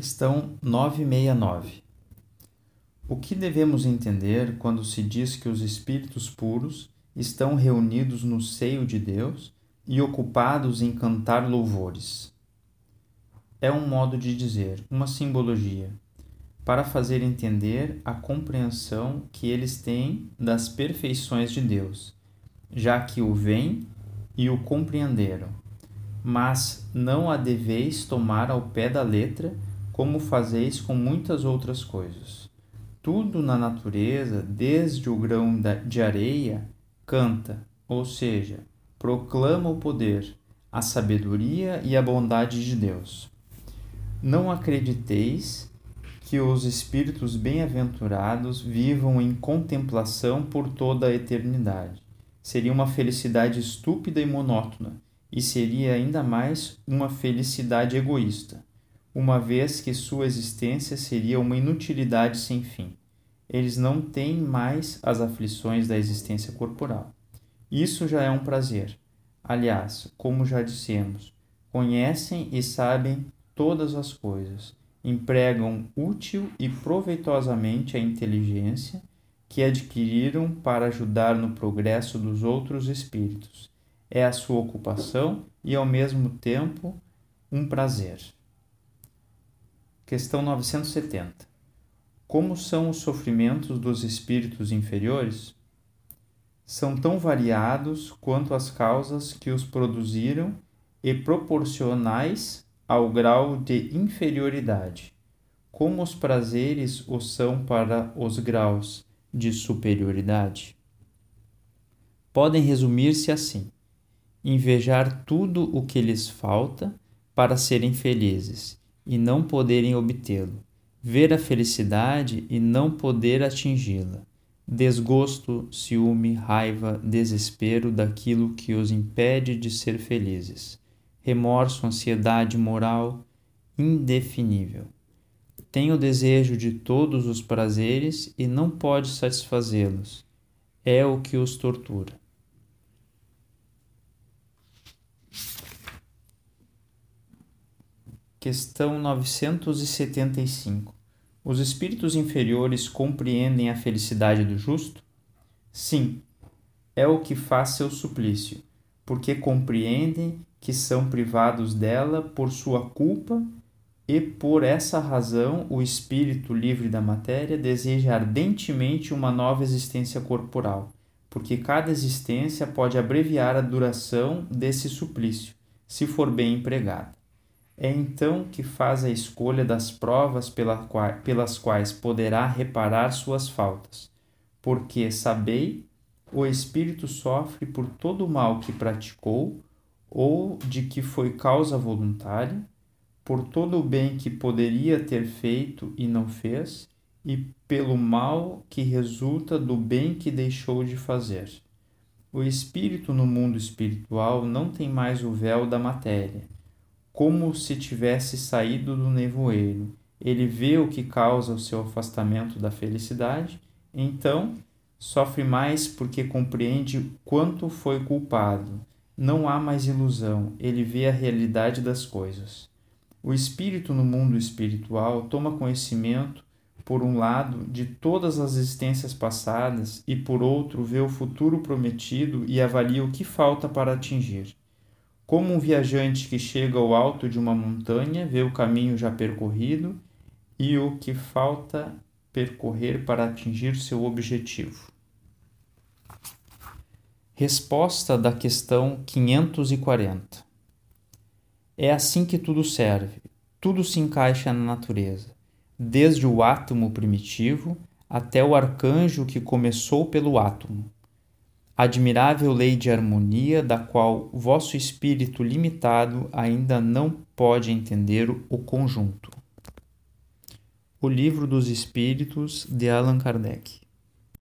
Questão 969. O que devemos entender quando se diz que os espíritos puros estão reunidos no seio de Deus e ocupados em cantar louvores? É um modo de dizer, uma simbologia, para fazer entender a compreensão que eles têm das perfeições de Deus, já que o veem e o compreenderam. Mas não a deveis tomar ao pé da letra como fazeis com muitas outras coisas. Tudo na natureza, desde o grão de areia, canta, ou seja, proclama o poder, a sabedoria e a bondade de Deus. Não acrediteis que os espíritos bem-aventurados vivam em contemplação por toda a eternidade. Seria uma felicidade estúpida e monótona, e seria ainda mais uma felicidade egoísta uma vez que sua existência seria uma inutilidade sem fim. Eles não têm mais as aflições da existência corporal. Isso já é um prazer. Aliás, como já dissemos, conhecem e sabem todas as coisas, empregam útil e proveitosamente a inteligência que adquiriram para ajudar no progresso dos outros espíritos. É a sua ocupação e, ao mesmo tempo, um prazer. Questão 970. Como são os sofrimentos dos espíritos inferiores? São tão variados quanto as causas que os produziram e proporcionais ao grau de inferioridade, como os prazeres o são para os graus de superioridade. Podem resumir-se assim: invejar tudo o que lhes falta para serem felizes e não poderem obtê-lo, ver a felicidade e não poder atingi-la, desgosto, ciúme, raiva, desespero daquilo que os impede de ser felizes, remorso, ansiedade moral indefinível. Tem o desejo de todos os prazeres e não pode satisfazê-los. É o que os tortura. Questão 975. Os espíritos inferiores compreendem a felicidade do justo? Sim, é o que faz seu suplício, porque compreendem que são privados dela por sua culpa e por essa razão o espírito livre da matéria deseja ardentemente uma nova existência corporal, porque cada existência pode abreviar a duração desse suplício, se for bem empregada. É então que faz a escolha das provas pelas quais poderá reparar suas faltas, porque, sabei, o espírito sofre por todo o mal que praticou ou de que foi causa voluntária, por todo o bem que poderia ter feito e não fez, e pelo mal que resulta do bem que deixou de fazer. O espírito no mundo espiritual não tem mais o véu da matéria como se tivesse saído do nevoeiro. Ele vê o que causa o seu afastamento da felicidade, então sofre mais porque compreende quanto foi culpado. Não há mais ilusão, ele vê a realidade das coisas. O espírito no mundo espiritual toma conhecimento, por um lado, de todas as existências passadas e, por outro, vê o futuro prometido e avalia o que falta para atingir. Como um viajante que chega ao alto de uma montanha, vê o caminho já percorrido e o que falta percorrer para atingir seu objetivo. Resposta da questão 540. É assim que tudo serve, tudo se encaixa na natureza, desde o átomo primitivo até o arcanjo que começou pelo átomo admirável lei de harmonia da qual vosso espírito limitado ainda não pode entender o conjunto. O Livro dos Espíritos de Allan Kardec